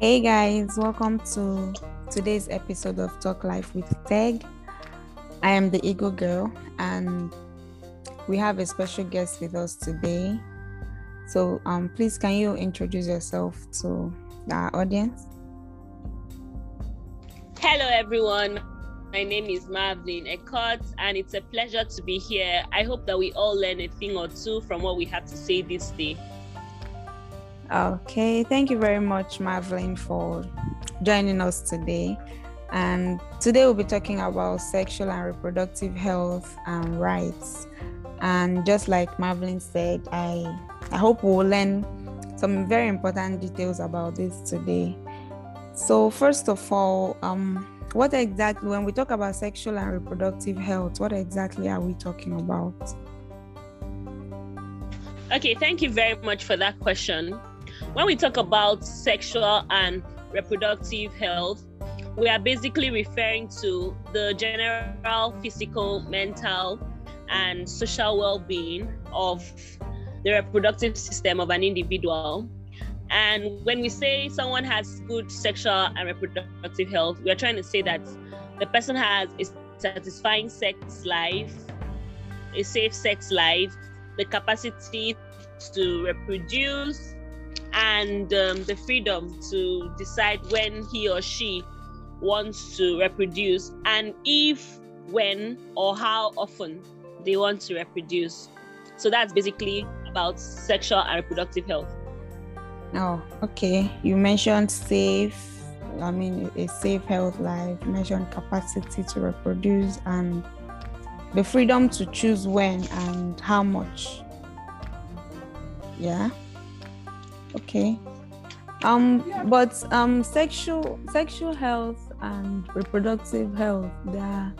Hey guys, welcome to today's episode of Talk Life with Teg. I am the Ego Girl, and we have a special guest with us today. So, um, please, can you introduce yourself to our audience? Hello, everyone. My name is Marvin Eckhart, and it's a pleasure to be here. I hope that we all learn a thing or two from what we have to say this day. Okay, thank you very much, Marvin, for joining us today. And today we'll be talking about sexual and reproductive health and rights. And just like Marvin said, I I hope we'll learn some very important details about this today. So first of all, um, what exactly when we talk about sexual and reproductive health, what exactly are we talking about? Okay, thank you very much for that question. When we talk about sexual and reproductive health, we are basically referring to the general physical, mental, and social well being of the reproductive system of an individual. And when we say someone has good sexual and reproductive health, we are trying to say that the person has a satisfying sex life, a safe sex life, the capacity to reproduce, and um, the freedom to decide when he or she wants to reproduce and if, when, or how often they want to reproduce. So that's basically about sexual and reproductive health. Oh, okay. You mentioned safe, I mean, a safe health life. Mentioned capacity to reproduce and the freedom to choose when and how much. Yeah okay. Um but um sexual sexual health and reproductive health they're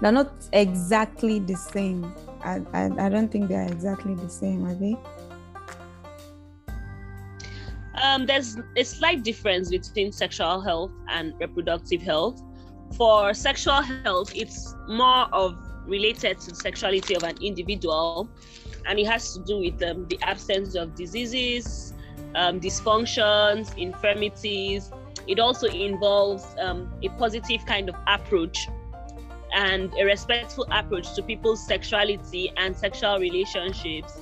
they're not exactly the same. I, I, I don't think they're exactly the same are they? Um, there's a slight difference between sexual health and reproductive health. For sexual health it's more of related to sexuality of an individual and it has to do with um, the absence of diseases um, dysfunctions, infirmities. It also involves um, a positive kind of approach and a respectful approach to people's sexuality and sexual relationships.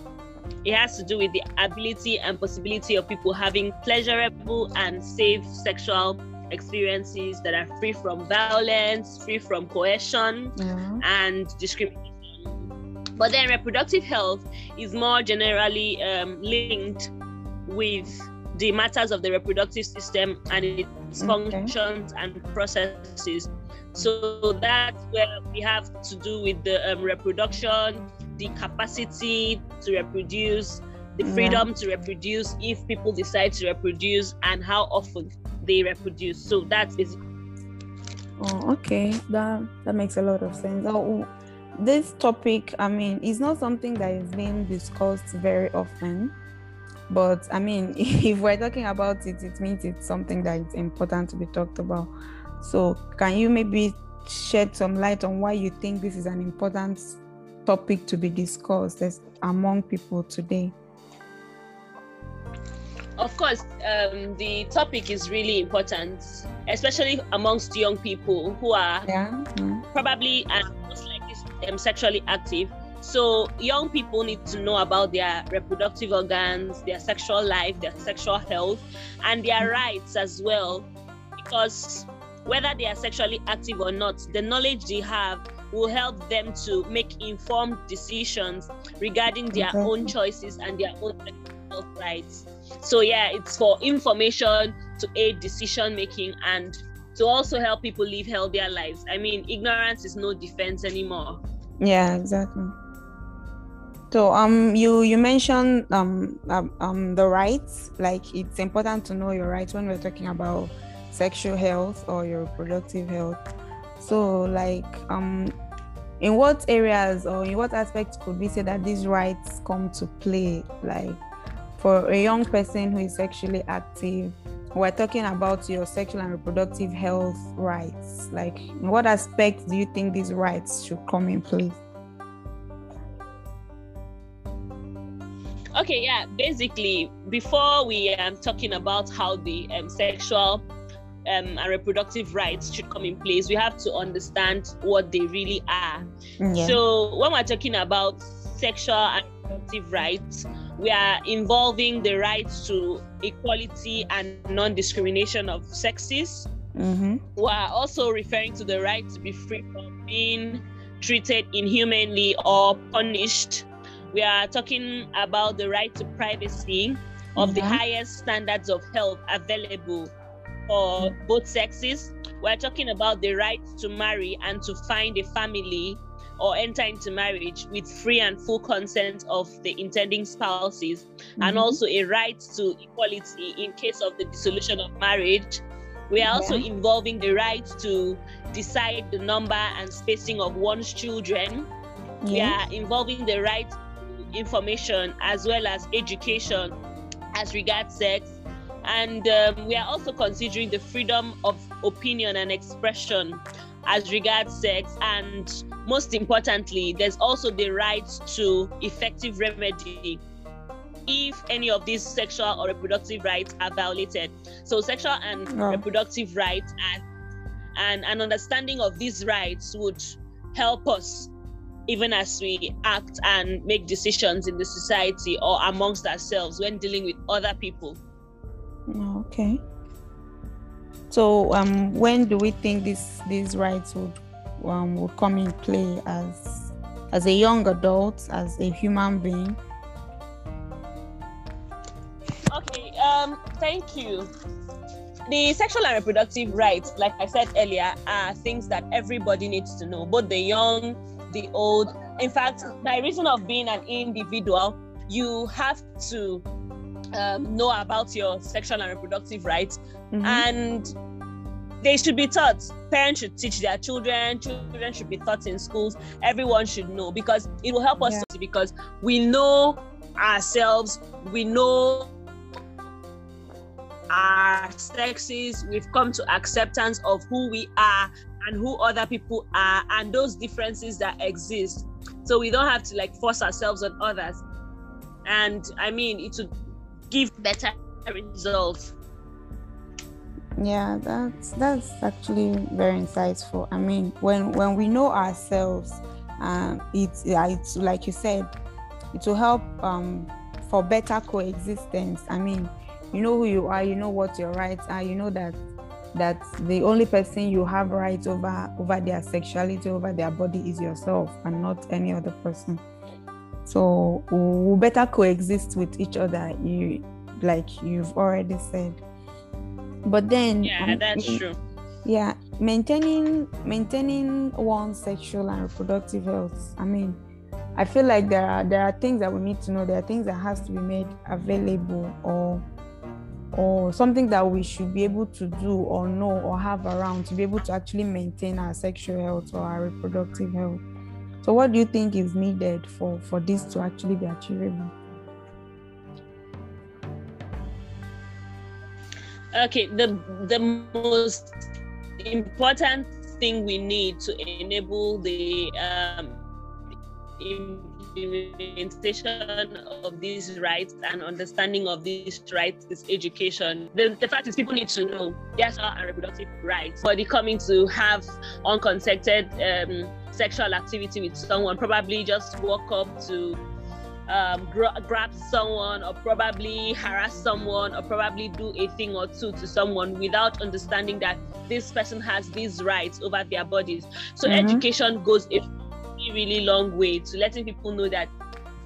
It has to do with the ability and possibility of people having pleasurable and safe sexual experiences that are free from violence, free from coercion, mm-hmm. and discrimination. But then reproductive health is more generally um, linked with the matters of the reproductive system and its okay. functions and processes. So that's where we have to do with the um, reproduction, the capacity to reproduce, the freedom yeah. to reproduce if people decide to reproduce, and how often they reproduce. So that's basically. Oh, okay. That that makes a lot of sense. Oh, this topic, I mean, is not something that is being discussed very often but I mean, if we're talking about it, it means it's something that is important to be talked about. So, can you maybe shed some light on why you think this is an important topic to be discussed among people today? Of course, um, the topic is really important, especially amongst young people who are yeah. mm-hmm. probably and most likely um, sexually active so young people need to know about their reproductive organs, their sexual life, their sexual health, and their rights as well. Because whether they are sexually active or not, the knowledge they have will help them to make informed decisions regarding their okay. own choices and their own health rights. So yeah, it's for information to aid decision making and to also help people live healthier lives. I mean, ignorance is no defense anymore. Yeah, exactly. So um you you mentioned um, um, um the rights. Like it's important to know your rights when we're talking about sexual health or your reproductive health. So like um in what areas or in what aspects could we say that these rights come to play? Like for a young person who is sexually active we're talking about your sexual and reproductive health rights. Like in what aspects do you think these rights should come in place Okay, yeah. Basically, before we are um, talking about how the um, sexual um, and reproductive rights should come in place, we have to understand what they really are. Yeah. So, when we're talking about sexual and reproductive rights, we are involving the rights to equality and non discrimination of sexes. Mm-hmm. We are also referring to the right to be free from being treated inhumanly or punished. We are talking about the right to privacy of mm-hmm. the highest standards of health available for both sexes. We're talking about the right to marry and to find a family or enter into marriage with free and full consent of the intending spouses, mm-hmm. and also a right to equality in case of the dissolution of marriage. We are also involving the right to decide the number and spacing of one's children. We are involving the right information as well as education as regards sex. And um, we are also considering the freedom of opinion and expression as regards sex. And most importantly there's also the right to effective remedy if any of these sexual or reproductive rights are violated. So sexual and reproductive rights and, and an understanding of these rights would help us even as we act and make decisions in the society or amongst ourselves when dealing with other people Okay. So, um, when do we think this these rights would um, would come in play as as a young adult, as a human being? Okay. Um. Thank you. The sexual and reproductive rights, like I said earlier, are things that everybody needs to know, both the young, the old. In fact, by reason of being an individual, you have to um, know about your sexual and reproductive rights mm-hmm. and they should be taught parents should teach their children children should be taught in schools everyone should know because it will help us yeah. because we know ourselves we know our sexes we've come to acceptance of who we are and who other people are and those differences that exist so we don't have to like force ourselves on others and i mean it would give better results. Yeah, that's that's actually very insightful. I mean, when when we know ourselves, um, it's it's like you said, it will help um for better coexistence. I mean, you know who you are, you know what your rights are, you know that that the only person you have rights over over their sexuality, over their body is yourself and not any other person. So we better coexist with each other, you like you've already said. But then Yeah, um, that's true. Yeah, maintaining maintaining one's sexual and reproductive health. I mean, I feel like there are there are things that we need to know. There are things that has to be made available or or something that we should be able to do or know or have around to be able to actually maintain our sexual health or our reproductive health. So what do you think is needed for, for this to actually be achievable? Okay, the the most important thing we need to enable the um, implementation of these rights and understanding of these rights is education. The, the fact is, people need to know yes, and reproductive rights. Body coming to have unconsented um, sexual activity with someone, probably just walk up to um, gra- grab someone or probably harass someone or probably do a thing or two to someone without understanding that this person has these rights over their bodies. So mm-hmm. education goes a really, really long way to letting people know that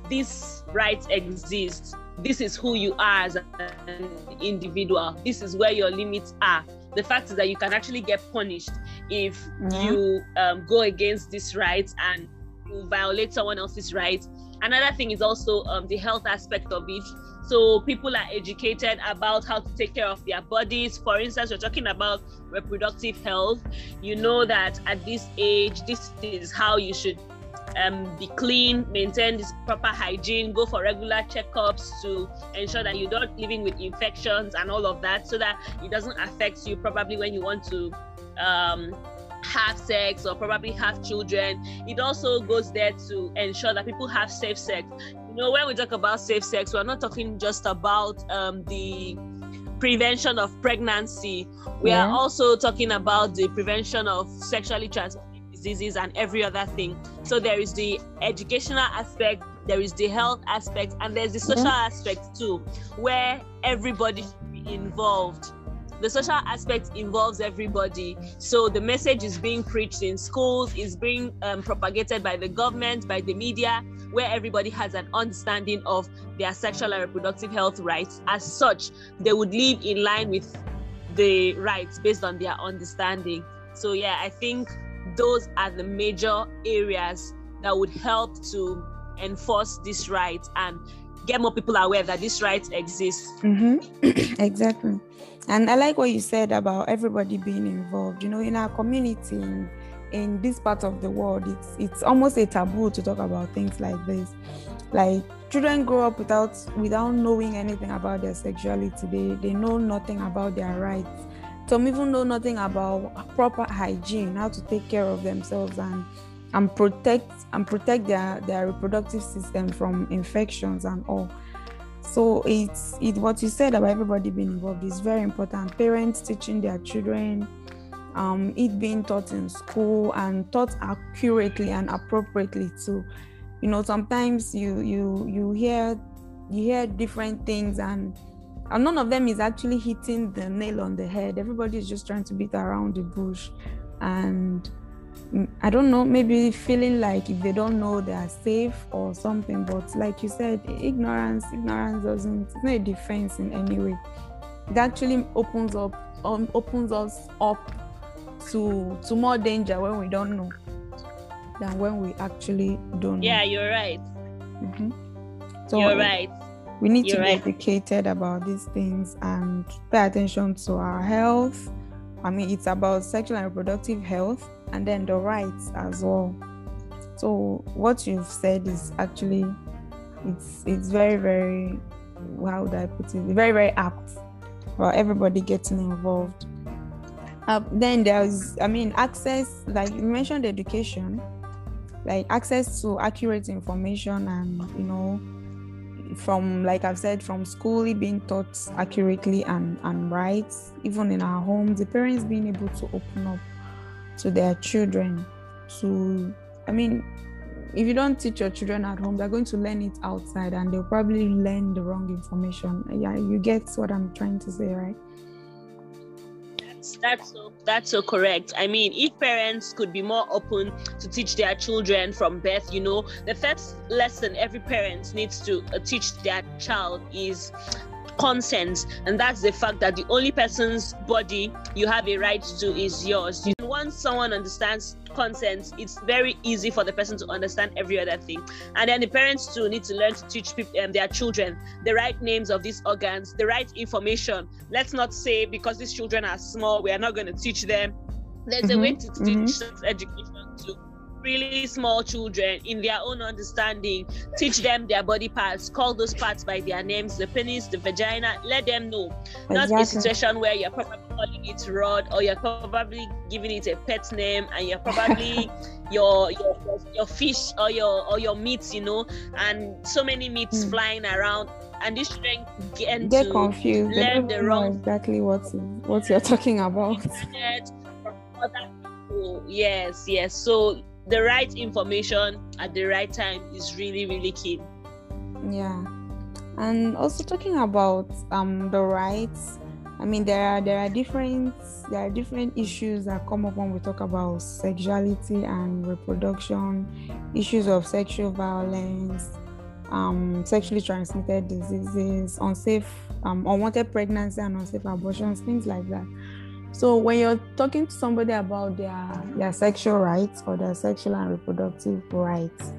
these rights exist. This is who you are as an individual. This is where your limits are. The fact is that you can actually get punished if mm-hmm. you um, go against these rights and you violate someone else's rights. Another thing is also um, the health aspect of it. So people are educated about how to take care of their bodies. For instance, we're talking about reproductive health. You know that at this age, this is how you should um, be clean, maintain this proper hygiene, go for regular checkups to ensure that you're not living with infections and all of that, so that it doesn't affect you probably when you want to um, have sex or probably have children. It also goes there to ensure that people have safe sex. You know, when we talk about safe sex, we're not talking just about um, the prevention of pregnancy. We yeah. are also talking about the prevention of sexually transmitted diseases and every other thing. So there is the educational aspect, there is the health aspect, and there's the social yeah. aspect too, where everybody should be involved the social aspect involves everybody. So the message is being preached in schools, is being um, propagated by the government, by the media, where everybody has an understanding of their sexual and reproductive health rights. As such, they would live in line with the rights based on their understanding. So, yeah, I think those are the major areas that would help to enforce this right and get more people aware that this right exists. Mm-hmm. exactly. And I like what you said about everybody being involved. You know, in our community, in, in this part of the world, it's it's almost a taboo to talk about things like this. Like children grow up without without knowing anything about their sexuality. They they know nothing about their rights. Some even know nothing about proper hygiene, how to take care of themselves and and protect and protect their, their reproductive system from infections and all. So it's it what you said about everybody being involved is very important. Parents teaching their children, um, it being taught in school and taught accurately and appropriately too. You know, sometimes you you you hear you hear different things and and none of them is actually hitting the nail on the head. Everybody is just trying to beat around the bush and I don't know, maybe feeling like if they don't know they are safe or something. But like you said, ignorance, ignorance doesn't, it's not a defense in any way. It actually opens up, um, opens us up to to more danger when we don't know than when we actually don't. Yeah, know. you're right. Mm-hmm. So you're right. We need you're to right. be educated about these things and pay attention to our health. I mean, it's about sexual and reproductive health and then the rights as well. So what you've said is actually it's it's very very how would I put it very very apt for everybody getting involved. Uh, then there's I mean access like you mentioned education, like access to accurate information and you know from like I've said from school being taught accurately and and right. Even in our homes the parents being able to open up to their children to i mean if you don't teach your children at home they're going to learn it outside and they'll probably learn the wrong information. Yeah you get what i'm trying to say right that's that's so that's so correct. I mean if parents could be more open to teach their children from birth you know the first lesson every parent needs to uh, teach their child is consent. And that's the fact that the only person's body you have a right to is yours once someone understands consent it's very easy for the person to understand every other thing and then the parents too need to learn to teach people, um, their children the right names of these organs the right information let's not say because these children are small we are not going to teach them there's mm-hmm. a way to teach mm-hmm. education too really small children in their own understanding teach them their body parts call those parts by their names the penis the vagina let them know. Exactly. not a situation where you're probably calling it rod or you're probably giving it a pet name and you're probably your, your your fish or your or your meats you know and so many meats mm. flying around. And these children get, get confused. Learn the wrong exactly what what you're talking about. Yes yes. So the right information at the right time is really really key. Yeah. And also talking about um the rights i mean there are there are different there are different issues that come up when we talk about sexuality and reproduction issues of sexual violence um sexually transmitted diseases unsafe um unwanted pregnancy and unsafe abortions things like that so when you're talking to somebody about their their sexual rights or their sexual and reproductive rights,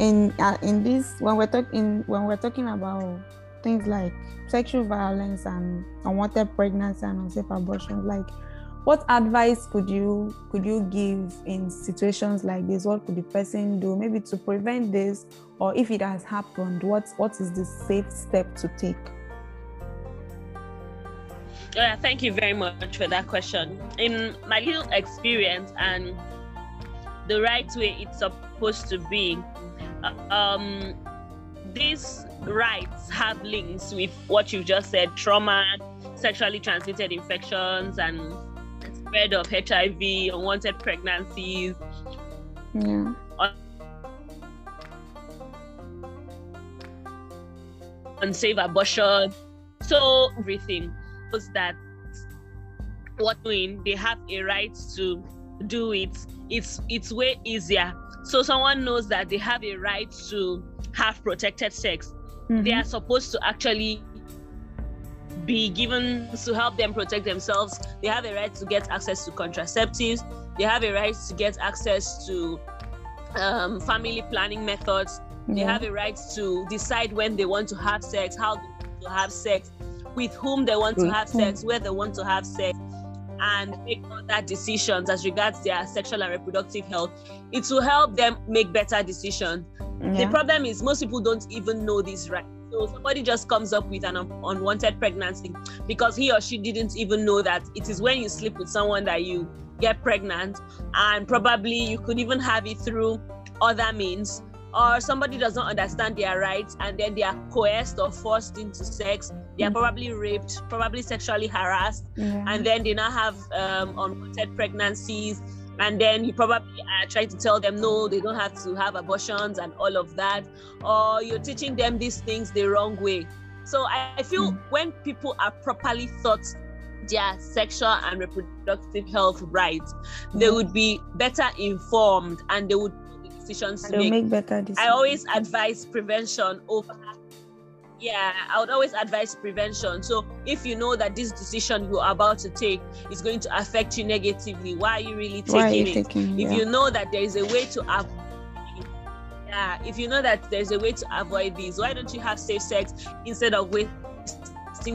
in uh, in this when we're talking when we're talking about things like sexual violence and unwanted pregnancy and unsafe abortion, like what advice could you could you give in situations like this? What could the person do maybe to prevent this, or if it has happened, what what is the safe step to take? Yeah, thank you very much for that question. In my little experience and the right way it's supposed to be, um, these rights have links with what you've just said trauma, sexually transmitted infections, and spread of HIV, unwanted pregnancies. Yeah. Unsafe abortion. So everything was that what doing they have a right to do it. It's it's way easier. So someone knows that they have a right to have protected sex. Mm-hmm. They are supposed to actually be given to help them protect themselves. They have a right to get access to contraceptives. They have a right to get access to um, family planning methods. Yeah. They have a right to decide when they want to have sex, how to have sex, with whom they want to mm. have sex, mm. where they want to have sex, and make other decisions as regards their sexual and reproductive health. It will help them make better decisions. Yeah. The problem is most people don't even know this right. So somebody just comes up with an un- unwanted pregnancy because he or she didn't even know that it is when you sleep with someone that you get pregnant, and probably you could even have it through other means or somebody does not understand their rights and then they are coerced or forced into sex they are mm. probably raped probably sexually harassed yeah. and then they now have um, unwanted pregnancies and then you probably are trying to tell them no they don't have to have abortions and all of that or you're teaching them these things the wrong way so i, I feel mm. when people are properly taught their sexual and reproductive health rights they would be better informed and they would decisions to make. make better decisions. I always advise prevention over yeah i would always advise prevention so if you know that this decision you're about to take is going to affect you negatively why are you really taking you it taking, if you know that there is a way to avoid yeah if you know that there's a way to avoid this why don't you have safe sex instead of waiting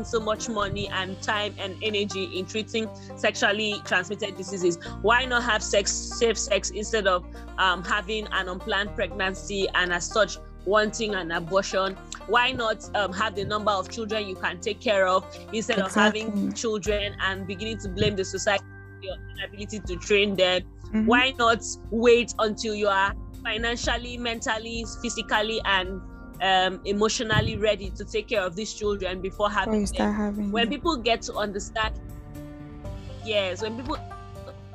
so much money and time and energy in treating sexually transmitted diseases? Why not have sex, safe sex instead of um, having an unplanned pregnancy and as such wanting an abortion? Why not um, have the number of children you can take care of instead exactly. of having children and beginning to blame the society for your inability to train them? Mm-hmm. Why not wait until you are financially, mentally, physically, and um, emotionally ready to take care of these children before having them. Having when people get to understand, yes, when people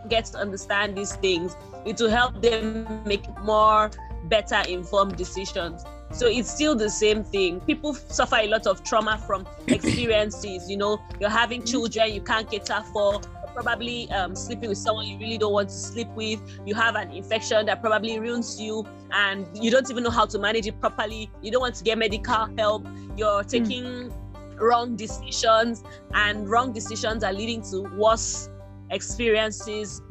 get to understand these things, it will help them make more better informed decisions. So it's still the same thing. People suffer a lot of trauma from experiences. You know, you're having children you can't cater for, probably um, sleeping with someone you really don't want to sleep with. You have an infection that probably ruins you, and you don't even know how to manage it properly. You don't want to get medical help. You're hmm. taking mm. wrong decisions, and wrong decisions are leading to worse experiences.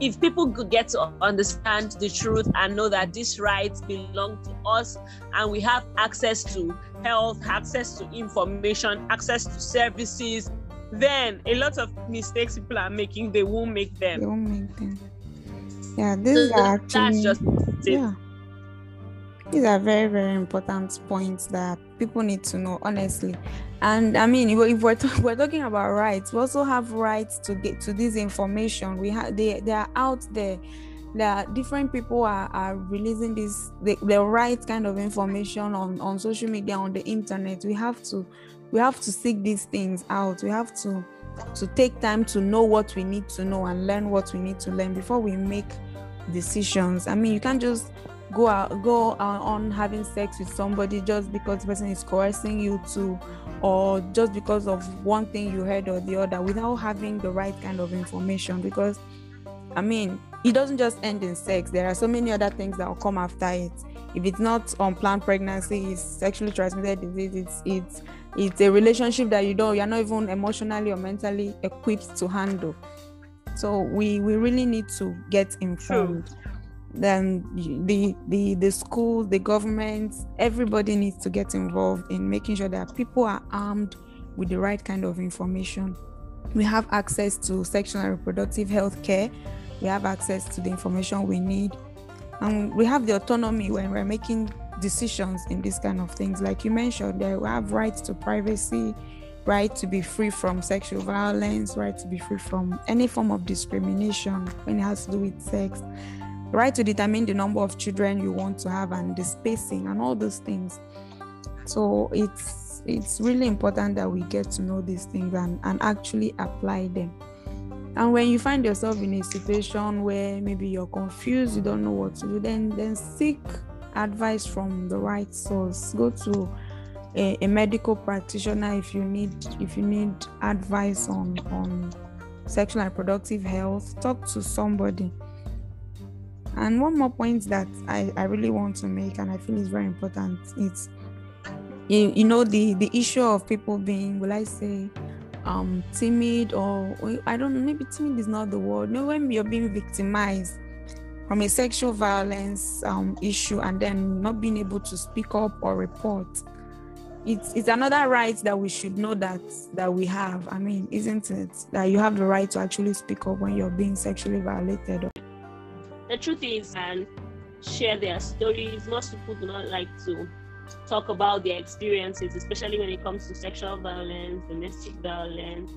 If people could get to understand the truth and know that these rights belong to us and we have access to health, access to information, access to services, then a lot of mistakes people are making, they won't make them. They won't make them. Yeah, these so are actually that's just yeah. These are very, very important points that people need to know, honestly. And I mean, if we're, we're talking about rights, we also have rights to get to this information. We have they they are out there. There different people are, are releasing this the, the right kind of information on on social media on the internet. We have to we have to seek these things out. We have to to take time to know what we need to know and learn what we need to learn before we make decisions. I mean you can't just go out go on having sex with somebody just because the person is coercing you to or just because of one thing you heard or the other without having the right kind of information. Because i mean it doesn't just end in sex. There are so many other things that will come after it. If it's not unplanned pregnancy it's sexually transmitted disease it's it's it's a relationship that you don't you're not even emotionally or mentally equipped to handle. So we we really need to get informed. True. then the the the schools the government everybody needs to get involved in making sure that people are armed with the right kind of information. We have access to sexual and reproductive health care we have access to the information we need. And we have the autonomy when we're making decisions in these kind of things. Like you mentioned, they have rights to privacy, right to be free from sexual violence, right to be free from any form of discrimination when it has to do with sex, right to determine the number of children you want to have and the spacing and all those things. So it's it's really important that we get to know these things and, and actually apply them. And when you find yourself in a situation where maybe you're confused, you don't know what to do, then then seek advice from the right source. Go to a, a medical practitioner if you need if you need advice on on sexual and reproductive health. Talk to somebody. And one more point that I, I really want to make and I feel is very important. It's you, you know the the issue of people being will I say um timid or I don't know, maybe timid is not the word. You know, when you're being victimized from a sexual violence um, issue and then not being able to speak up or report, it's it's another right that we should know that that we have. I mean, isn't it? That you have the right to actually speak up when you're being sexually violated. The truth is, and share their stories. Most people do not like to talk about their experiences, especially when it comes to sexual violence, domestic violence,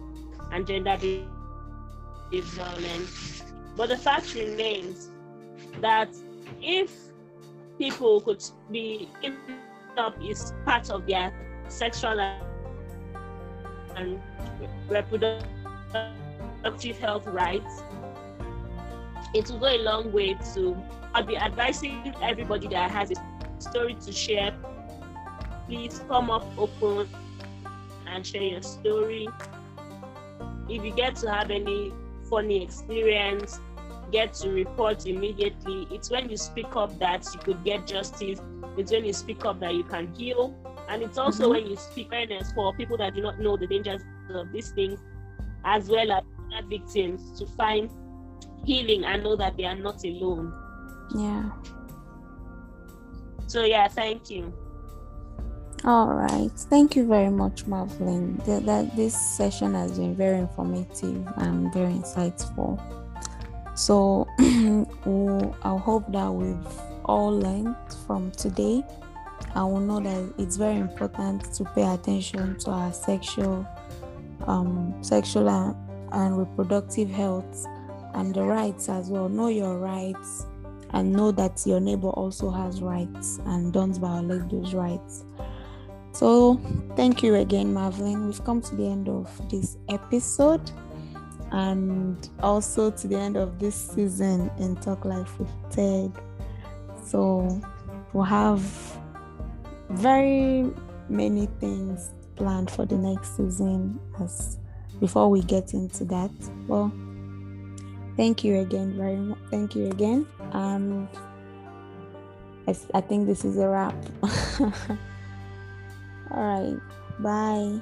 and gender-based violence. But the fact remains that if people could be up is part of their sexual and reproductive health rights, it will go a long way to I'll be advising everybody that has a story to share please come up open and share your story. If you get to have any funny experience, get to report immediately. It's when you speak up that you could get justice. It's when you speak up that you can heal. And it's also mm-hmm. when you speak awareness for people that do not know the dangers of these things, as well as victims to find healing and know that they are not alone. Yeah. So yeah, thank you. All right. Thank you very much, Marvelyn. That, that this session has been very informative and very insightful. So I hope that we've all learned from today. I will know that it's very important to pay attention to our sexual, um, sexual and, and reproductive health and the rights as well. Know your rights and know that your neighbor also has rights and don't violate those rights. So, thank you again, Marvelyn. We've come to the end of this episode and also to the end of this season in Talk Life with Ted. So, we'll have very many things planned for the next season as before we get into that. Well, thank you again very much. Thank you again. And I, I think this is a wrap. All right. Bye.